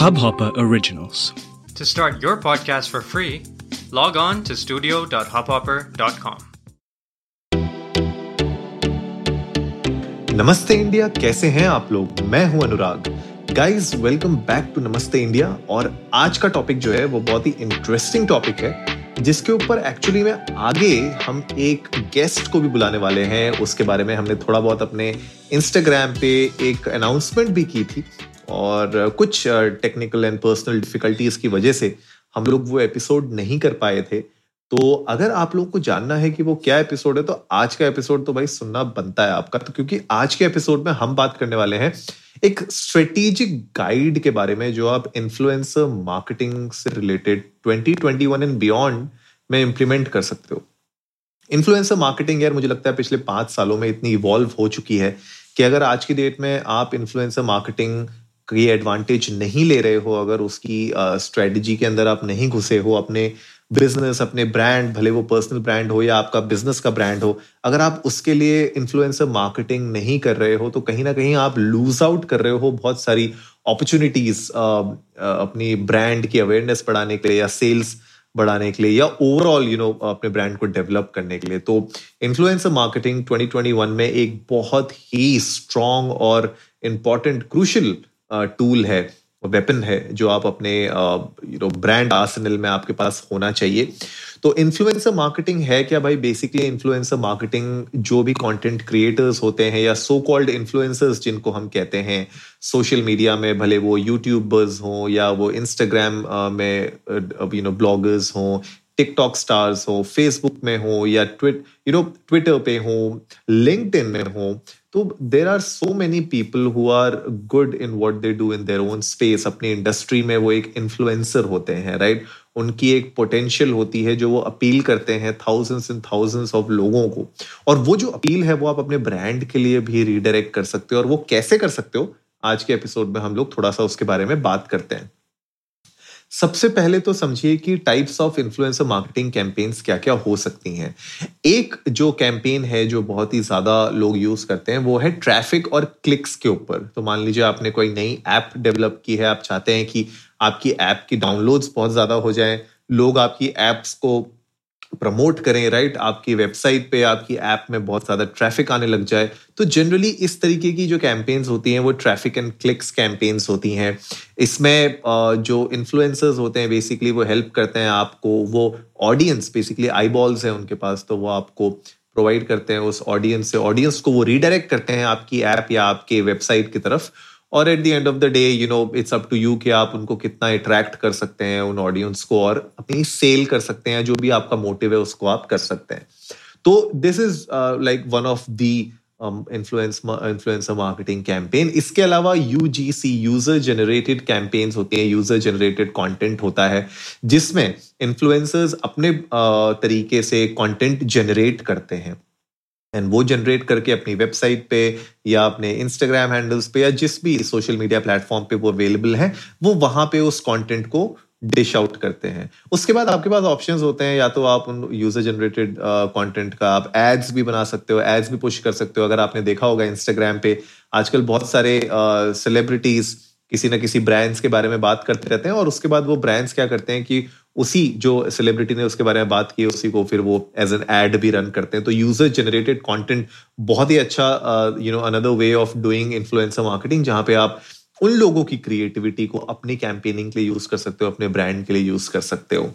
Hubhopper Originals. To start your podcast for free, log on to studio.hubhopper.com. नमस्ते India कैसे हैं आप लोग? मैं हूँ Anurag. Guys welcome back to Namaste India. और आज का टॉपिक जो है वो बहुत ही इंटरेस्टिंग टॉपिक है जिसके ऊपर एक्चुअली में आगे हम एक गेस्ट को भी बुलाने वाले हैं। उसके बारे में हमने थोड़ा बहुत अपने इंस्टाग्राम पे एक अनाउंसमेंट भी की थी। और कुछ टेक्निकल एंड पर्सनल डिफिकल्टीज की वजह से हम लोग वो एपिसोड नहीं कर पाए थे। तो अगर आप लोगों को जानना है कि वो क्या एपिसोड है तो आज का एपिसोड तो भाई सुनना बनता है आपका। तो क्योंकि आज के एपिसोड में हम बात करने वाले हैं एक स्ट्रेटेजिक गाइड के बारे में, जो आप इन्फ्लुएंसर मार्केटिंग से रिलेटेड 2021 एंड बियॉन्ड में इंप्लीमेंट कर सकते हो। इन्फ्लुएंसर मार्केटिंग यार, मुझे लगता है पिछले पाँच सालों में इतनी इवॉल्व हो चुकी है कि अगर आज की डेट में आप इन्फ्लुएंसर मार्केटिंग की एडवांटेज नहीं ले रहे हो, अगर उसकी स्ट्रेटजी के अंदर आप नहीं घुसे हो, अपने बिज़नेस अपने ब्रांड भले वो पर्सनल ब्रांड हो या आपका बिज़नेस का ब्रांड हो, अगर आप उसके लिए इन्फ्लुएंसर मार्केटिंग नहीं कर रहे हो तो कहीं ना कहीं आप लूज आउट कर रहे हो बहुत सारी अपॉर्चुनिटीज़ अपनी ब्रांड की अवेयरनेस बढ़ाने के लिए या सेल्स बढ़ाने के लिए या ओवरऑल यू नो अपने ब्रांड को डेवलप करने के लिए। तो इन्फ्लुएंसर मार्केटिंग 2021 में एक बहुत ही स्ट्रॉन्ग और इंपॉर्टेंट क्रूशल टूल है वेपन है, जो आप अपने यू नो ब्रांड आर्सेनल में आपके पास होना चाहिए। तो इन्फ्लुएंसर मार्केटिंग है क्या भाई? बेसिकली इन्फ्लुएंसर मार्केटिंग जो भी कंटेंट क्रिएटर्स होते हैं या सो कॉल्ड इन्फ्लुएंसर्स जिनको हम कहते हैं सोशल मीडिया में भले वो यूट्यूबर्स हों या वो इंस्टाग्राम में यू नो ब्लॉगर्स हों टिकटॉक स्टार्स हो फेसबुक में हो या ट्विट यू नो ट्विटर पे हो लिंक्ड में हो तो there are so many people who are good in what they do in their own space अपनी इंडस्ट्री में वो एक इन्फ्लुएंसर होते हैं राइट right? उनकी एक पोटेंशियल होती है जो वो अपील करते हैं थाउजेंड्स एंड थाउजेंड्स ऑफ़ लोगों को। और वो जो अपील है वो आप अपने ब्रांड के लिए भी रीडायरेक्ट कर सकते हो और वो कैसे कर सकते हो? आज के एपिसोड में हम लोग थोड़ा सा उसके बारे में बात करते हैं। सबसे पहले तो समझिए कि types of influencer marketing campaigns क्या क्या हो सकती हैं। एक जो कैंपेन है, जो बहुत ही ज़्यादा लोग यूज़ करते हैं, वो है ट्रैफ़िक और क्लिक्स के ऊपर। तो मान लीजिए आपने कोई नई ऐप डेवलप की है, आप चाहते हैं कि आपकी ऐप की डाउनलोड्स बहुत ज़्यादा हो जाए, लोग आपकी एप्स को प्रमोट करें राइट आपकी वेबसाइट पे, आपकी ऐप में बहुत ज़्यादा ट्रैफ़िक आने लग जाए। तो जनरली इस तरीके की जो कैंपेन्स होती हैं, वो ट्रैफ़िक एंड क्लिक्स कैंपेन्स होती हैं। इसमें जो इन्फ्लुएंसर्स होते हैं बेसिकली वो हेल्प करते हैं आपको, वो ऑडियंस बेसिकली आई बॉल्स है उनके पास तो वो आपको प्रोवाइड करते हैं उस ऑडियंस से। ऑडियंस को वो रीडायरेक्ट करते हैं आपकी ऐप या आपके वेबसाइट की तरफ़। और at the end of the day you know it's up to you कि आप उनको कितना अट्रैक्ट कर सकते हैं उन ऑडियंस को और अपनी सेल कर सकते हैं जो भी आपका मोटिव है उसको आप कर सकते हैं। तो this is like one of the influence influencer marketing campaign इसके अलावा U G C user generated campaigns होते हैं यूज़र जनरेटेड कंटेंट होता है जिसमें इन्फ्लुएंसर्स अपने uh, तरीके से कंटेंट जनरेट करते हैं। एंड वो जनरेट करके अपनी वेबसाइट पे या अपने इंस्टाग्राम हैंडल्स पे या जिस भी सोशल मीडिया प्लेटफॉर्म पे वो अवेलेबल है वो वहाँ पे उस कंटेंट को डिश आउट करते हैं। उसके बाद आपके पास ऑप्शंस होते हैं या तो आप उन यूज़र जनरेटेड कंटेंट का आप एड्स भी बना सकते हो एड्स भी पुश कर सकते हो। अगर आपने देखा होगा इंस्टाग्राम पे आजकल बहुत सारे सेलिब्रिटीज uh, किसी ना किसी ब्रांड्स के बारे में बात करते रहते हैं और उसके बाद वो ब्रांड्स क्या करते हैं कि उसी जो सेलिब्रिटी ने उसके बारे में बात की, उसी को फिर वो एज एन एड भी रन करते हैं। तो यूज़र जनरेटेड कंटेंट बहुत ही अच्छा you know another way of doing influencer marketing जहाँ पे आप उन लोगों की क्रिएटिविटी को अपनी कैंपेनिंग के लिए यूज़ कर सकते हो, अपने ब्रांड के लिए यूज़ कर सकते हो।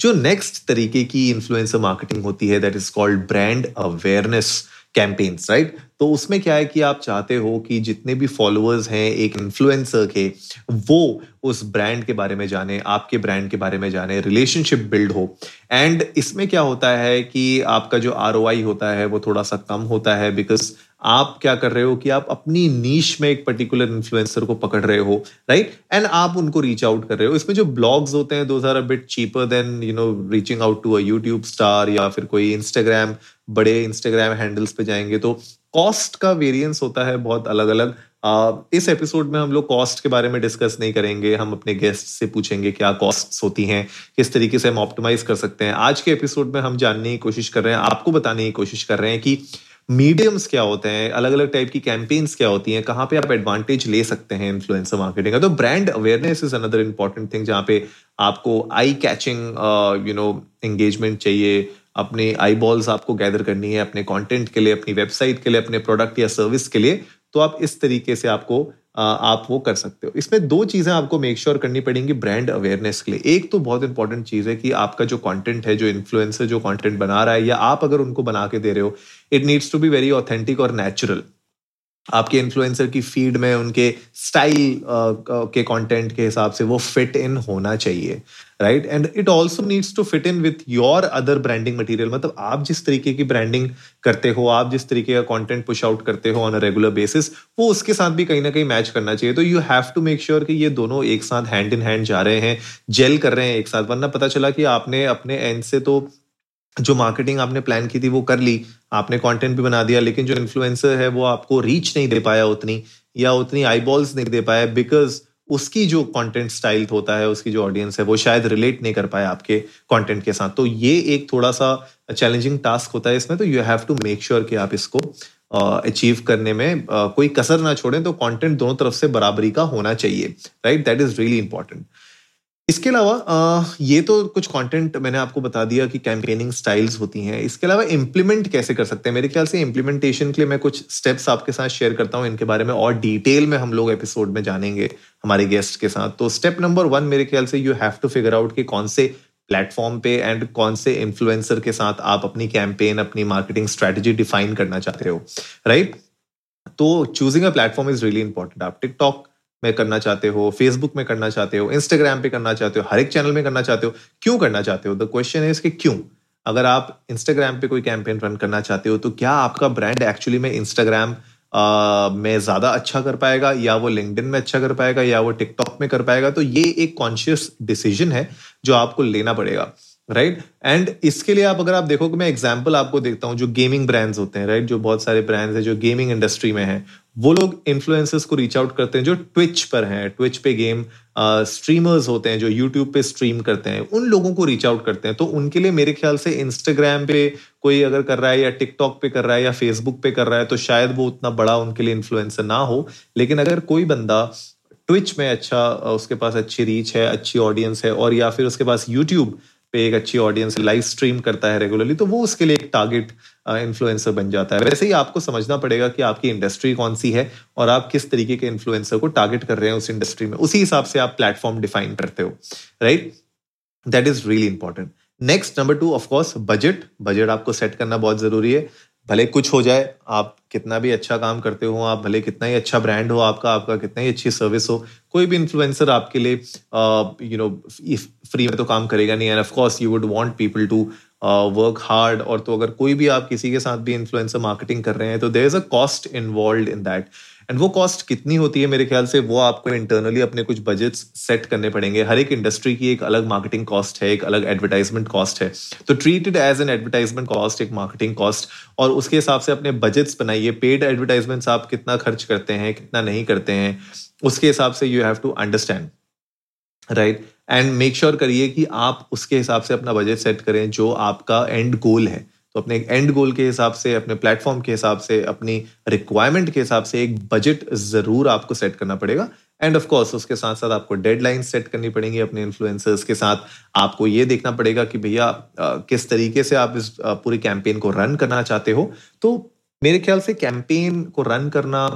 जो नेक्स्ट तरीके की इन्फ्लुएंसर मार्केटिंग होती है that is called brand awareness campaigns right तो उसमें क्या है कि आप चाहते हो कि जितने भी फॉलोअर्स हैं, एक इन्फ्लुएंसर के, वो उस ब्रांड के बारे में जाने, आपके ब्रांड के बारे में जाने रिलेशनशिप बिल्ड हो। एंड इसमें क्या होता है कि आपका जो आरओआई होता है, वो थोड़ा सा कम होता है बिकॉज़ आप क्या कर रहे हो कि आप अपनी नीच में एक पर्टिकुलर इन्फ्लुएंसर को पकड़ रहे हो राइट एंड आप उनको रीच आउट कर रहे हो। इसमें जो ब्लॉग्स होते हैं those are a bit cheaper than you know reaching out to a YouTube star या फिर कोई इंस्टाग्राम बड़े इंस्टाग्राम हैंडल्स पे जाएँगे। तो कॉस्ट का वेरियंस होता है बहुत अलग अलग इस एपिसोड में हम लोग कॉस्ट के बारे में डिस्कस नहीं करेंगे। हम अपने गेस्ट से पूछेंगे क्या कॉस्ट होती हैं, किस तरीके से हम ऑप्टिमाइज कर सकते हैं। आज के एपिसोड में हम जानने की कोशिश कर रहे हैं, आपको बताने की कोशिश कर रहे हैं कि मीडियम्स क्या होते हैं? अलग अलग टाइप की कैंपेन्स क्या होती हैं? कहाँ पे आप एडवांटेज ले सकते हैं इन्फ्लुएंसर मार्केटिंग का? तो brand awareness is another important thing जहाँ पे आपको eye catching you know engagement चाहिए। अपने आई बॉल्स आपको गैदर करनी है अपने कॉन्टेंट के लिए, अपनी वेबसाइट के लिए, अपने प्रोडक्ट या सर्विस के लिए। तो आप इस तरीके से आपको आप वो कर सकते हो। इसमें दो चीज़ें आपको मेक श्योर sure करनी पड़ेंगी ब्रांड अवेयरनेस के लिए। एक तो बहुत इंपॉर्टेंट चीज़ है कि आपका जो कंटेंट है, जो इन्फ्लुएंसर जो कंटेंट बना रहा है, या आप अगर उनको बना के दे रहे हो it needs to be very authentic और नेचुरल आपके इन्फ्लुएंसर की फ़ीड में उनके स्टाइल के कंटेंट के हिसाब से वो फिट इन होना चाहिए right and it also needs to fit in with your other branding material मतलब आप जिस तरीके की ब्रांडिंग करते हो, आप जिस तरीके का कॉन्टेंट पुश आउट करते हो ऑन अ रेगुलर बेसिस वो उसके साथ भी कहीं ना कहीं मैच करना चाहिए। तो you have to make sure कि ये दोनों एक साथ हैंड इन हैंड जा रहे हैं जेल कर रहे हैं एक साथ। वरना पता चला कि आपने अपने एंड से तो जो मार्केटिंग आपने प्लान की थी वो कर ली आपने कंटेंट भी बना दिया लेकिन जो इन्फ्लुएंसर है वो आपको रीच नहीं दे पाया उतनी या उतनी आई बॉल्स नहीं दे पाया बिकॉज़ उसकी जो कंटेंट स्टाइल होता है उसकी जो ऑडियंस है वो शायद रिलेट नहीं कर पाया आपके कंटेंट के साथ। तो ये एक थोड़ा सा चैलेंजिंग टास्क होता है इसमें तो you have to make sure कि आप इसको अचीव uh, करने में uh, कोई कसर ना छोड़ें तो कंटेंट दोनों तरफ़ से बराबरी का होना चाहिए right that is really important इसके अलावा ये तो कुछ कंटेंट मैंने आपको बता दिया कि कैंपेनिंग स्टाइल्स होती हैं। इसके अलावा इम्प्लीमेंट कैसे कर सकते हैं? मेरे ख्याल से इम्प्लीमेंटेशन के लिए मैं कुछ स्टेप्स आपके साथ शेयर करता हूँ। इनके बारे में और डिटेल में हम लोग एपिसोड में जानेंगे हमारे गेस्ट के साथ। तो स्टेप नंबर वन मेरे ख्याल से you have to figure out कि कौन से प्लेटफॉर्म पे एंड कौन से इन्फ्लुएंसर के साथ आप अपनी कैंपेन अपनी मार्केटिंग स्ट्रेटेजी डिफाइन करना चाहते हो राइट right? तो choosing a platform is really important आप टिकटॉक में करना चाहते हो फेसबुक में करना चाहते हो इंस्टाग्राम पे करना चाहते हो, हर एक चैनल में करना चाहते हो, क्यों करना चाहते हो द क्वेश्चन इज़ कि क्यों अगर आप इंस्टाग्राम पे कोई कैंपेन रन करना चाहते हो तो क्या आपका ब्रांड एक्चुअली में इंस्टाग्राम में ज़्यादा अच्छा कर पाएगा, या वो लिंकडिन में अच्छा कर पाएगा, या वो टिकटॉक में कर पाएगा तो ये एक कॉन्शियस डिसीज़न है जो आपको लेना पड़ेगा राइट right? एंड इसके लिए आप, अगर आप देखो कि मैं एग्जांपल आपको देखता हूँ, जो गेमिंग ब्रांड्स होते हैं राइट right? जो बहुत सारे ब्रांड्स हैं, जो गेमिंग इंडस्ट्री में हैं वो लोग इन्फ्लुएंसर्स को रीच आउट करते हैं, जो ट्विच पर हैं ट्विच पे गेम स्ट्रीमर्स होते हैं, जो यूट्यूब पे स्ट्रीम करते हैं, उन लोगों को रीच आउट करते हैं। तो उनके लिए मेरे ख्याल से इंस्टाग्राम पे कोई अगर कर रहा है या टिकटॉक पे कर रहा है या फेसबुक पे कर रहा है तो शायद वो उतना बड़ा उनके लिए इन्फ्लुएंसर ना हो। लेकिन अगर कोई बंदा ट्विच में अच्छा उसके पास अच्छी रीच है, अच्छी ऑडियंस है, और या फिर उसके पास यूट्यूब पे एक अच्छी ऑडियंस लाइव स्ट्रीम करता है रेगुलरली तो वो उसके लिए एक टारगेट इन्फ्लुएंसर बन जाता है। वैसे ही आपको समझना पड़ेगा कि आपकी इंडस्ट्री कौन सी है और आप किस तरीके के इन्फ्लुएंसर को टारगेट कर रहे हैं उस इंडस्ट्री में। उसी हिसाब से आप प्लेटफॉर्म डिफाइन करते हो right that is really important next number two of course budget budget आपको सेट करना बहुत ज़रूरी है। भले कुछ हो जाए, आप कितना भी अच्छा काम करते हो, आप भले कितना ही अच्छा ब्रांड हो, आपका आपका कितना ही अच्छी सर्विस हो, कोई भी इन्फ्लुएंसर आपके लिए यू नो फ्री में तो काम करेगा नहीं। And of course you would want people to work hard और तो अगर कोई भी आप किसी के साथ भी इन्फ्लुएंसर मार्केटिंग कर रहे हैं तो there is a cost involve in that and वो कॉस्ट कितनी होती है मेरे ख्याल से, वो आपको इंटरनली अपने कुछ बजट्स सेट करने पड़ेंगे। हर एक इंडस्ट्री की एक अलग मार्केटिंग कॉस्ट है, एक अलग एडवर्टाइजमेंट कॉस्ट है। तो treated as an advertisement cost एक मार्केटिंग कॉस्ट और उसके हिसाब से अपने बजट्स बनाइए। पेड एडवर्टाइजमेंट्स आप कितना खर्च करते हैं, कितना नहीं करते हैं, उसके हिसाब से you have to understand right and make sure करिए कि आप उसके हिसाब से अपना बजट सेट करें जो आपका एंड गोल है। तो अपने एंड गोल के हिसाब से, अपने प्लेटफॉर्म के हिसाब से, अपनी रिक्वायरमेंट के हिसाब से एक बजट ज़रूर आपको सेट करना पड़ेगा। एंड ऑफ़ कोर्स उसके साथ साथ आपको डेडलाइन सेट करनी पड़ेंगी अपने इन्फ्लुएंसर्स के साथ। आपको ये देखना पड़ेगा कि भैया किस तरीके से आप इस पूरी कैंपेन को रन करना चाहते हो। तो मेरे ख्याल से कैंपेन को रन करना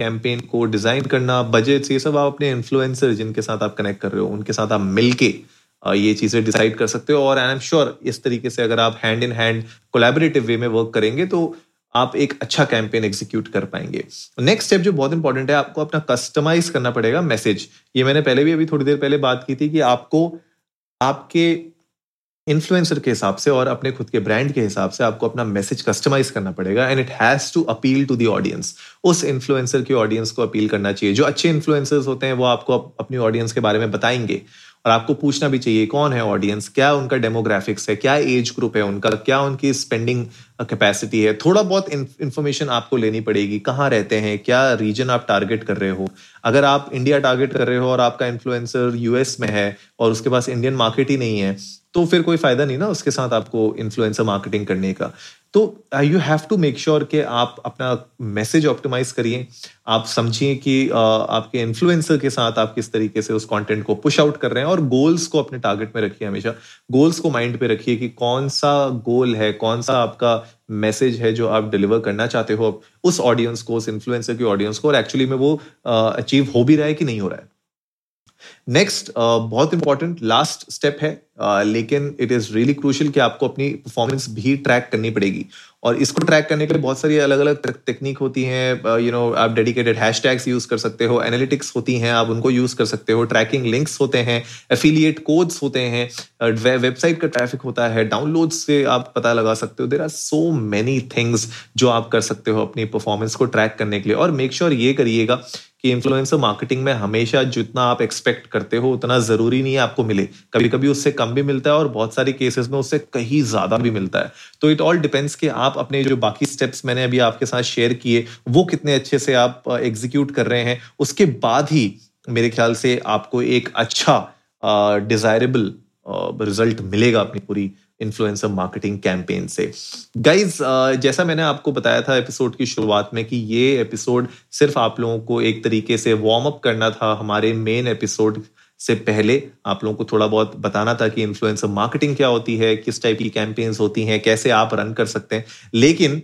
कैंपेन को डिज़ाइन करना बजट ये सब आप अपने इन्फ्लुएंसर जिनके साथ आप कनेक्ट कर रहे हो, उनके साथ आप मिलके ये चीज़ें डिसाइड कर सकते हो। और आई एम श्योर इस तरीके से अगर आप hand in hand collaborative way में वर्क करेंगे तो आप एक अच्छा कैंपेन एग्जीक्यूट कर पाएँगे। नेक्स्ट स्टेप जो बहुत इंपॉर्टेंट है, आपको अपना कस्टमाइज करना पड़ेगा मैसेज ये मैंने पहले भी अभी थोड़ी देर पहले बात की थी कि आपको, आपके इन्फ्लुएंसर के हिसाब से और अपने खुद के ब्रांड के हिसाब से आपको अपना मैसेज कस्टमाइज करना पड़ेगा and it has to appeal to the audience उस इन्फ्लुएंसर की ऑडियंस को अपील करना चाहिए। जो अच्छे इन्फ्लुएंसर्स होते हैं, वो आपको अपनी ऑडियंस के बारे में बताएँगे। और आपको पूछना भी चाहिए, कौन है ऑडियंस क्या उनका डेमोग्राफिक्स है? क्या एज ग्रुप है उनका? क्या उनकी स्पेंडिंग कैपेसिटी है? थोड़ा बहुत इन्फॉर्मेशन आपको लेनी पड़ेगी, कहाँ रहते हैं, क्या रीजन आप टारगेट कर रहे हो? अगर आप इंडिया टारगेट कर रहे हो और आपका इन्फ्लुएंसर यूएस में है और उसके पास इंडियन मार्केट ही नहीं है तो फिर कोई फ़ायदा नहीं ना उसके साथ आपको इन्फ्लुएंसर मार्केटिंग करने का। तो you have to make sure कि आप अपना मैसेज ऑप्टिमाइज करिए। आप समझिए कि uh, आपके इन्फ्लुएंसर के साथ आप किस तरीके से उस कंटेंट को पुश आउट कर रहे हैं और गोल्स को अपने टारगेट में रखिए हमेशा। गोल्स को माइंड पे रखिए कि कौन सा गोल है कौन सा आपका मैसेज है जो आप डिलीवर करना चाहते हो उस ऑडियंस को उस इन्फ्लुएंसर की ऑडियंस को और एक्चुअली में वो अचीव uh, हो भी रहा है कि नहीं हो रहा है। नेक्स्ट uh, बहुत इंपॉर्टेंट लास्ट स्टेप है uh, लेकिन इट इज़ रियली क्रूशल कि आपको अपनी परफॉर्मेंस भी ट्रैक करनी पड़ेगी। और इसको ट्रैक करने के लिए बहुत सारी अलग अलग टेक्निक होती हैं यू नो आप डेडिकेटेड हैशटैग्स यूज़ कर सकते हो एनालिटिक्स होती हैं आप उनको यूज़ कर सकते हो ट्रैकिंग लिंक्स होते हैं एफिलिएट कोड्स होते हैं वेबसाइट का ट्रैफ़िक होता है डाउनलोड से आप पता लगा सकते हो। There are so many things जो आप कर सकते हो अपनी परफॉर्मेंस को ट्रैक करने के लिए। और मेक श्योर sure ये करिएगा कि इन्फ्लुएंसर मार्केटिंग में हमेशा जितना आप एक्सपेक्ट करते हो, उतना ज़रूरी नहीं है आपको मिले। कभी कभी उससे कम भी मिलता है और बहुत सारे केसेस में उससे कहीं ज़्यादा भी मिलता है। तो इट ऑल डिपेंड्स कि आप अपने जो बाकी स्टेप्स मैंने अभी आपके साथ शेयर किए, वो कितने अच्छे से आप एग्जीक्यूट कर रहे हैं। उसके बाद ही मेरे ख्याल से आपको एक अच्छा डिजायरेबल रिज़ल्ट मिलेगा अपनी पूरी इन्फ्लुएंसर मार्केटिंग कैंपेन से। गाइज़ जैसा मैंने आपको बताया था एपिसोड की शुरुआत में कि ये एपिसोड सिर्फ़ आप लोगों को एक तरीके से वार्म अप करना था। हमारे मेन एपिसोड से पहले आप लोगों को थोड़ा बहुत बताना था कि इन्फ्लुएंसर मार्केटिंग क्या होती है, किस टाइप की कैंपेन्स होती हैं, कैसे आप रन कर सकते हैं। लेकिन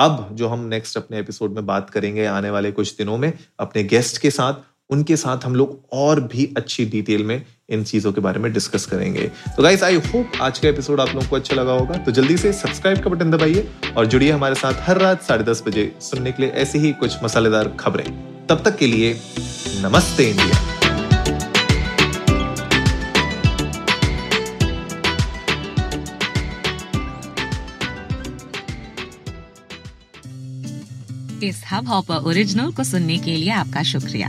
अब जो हम नेक्स्ट अपने एपिसोड में बात करेंगे आने वाले कुछ दिनों में, अपने गेस्ट के साथ उनके साथ हम लोग और भी अच्छी डिटेल में इन चीज़ों के बारे में डिस्कस करेंगे। तो गाइस आई होप आज का एपिसोड आप लोगों को अच्छा लगा होगा। तो जल्दी से सब्सक्राइब का बटन दबाइए और जुड़िए हमारे साथ हर रात साढ़े दस बजे सुनने के लिए ऐसी ही कुछ मसालेदार खबरें। तब तक के लिए नमस्ते इंडिया। इस हब हॉपर ओरिजिनल को सुनने के लिए आपका शुक्रिया।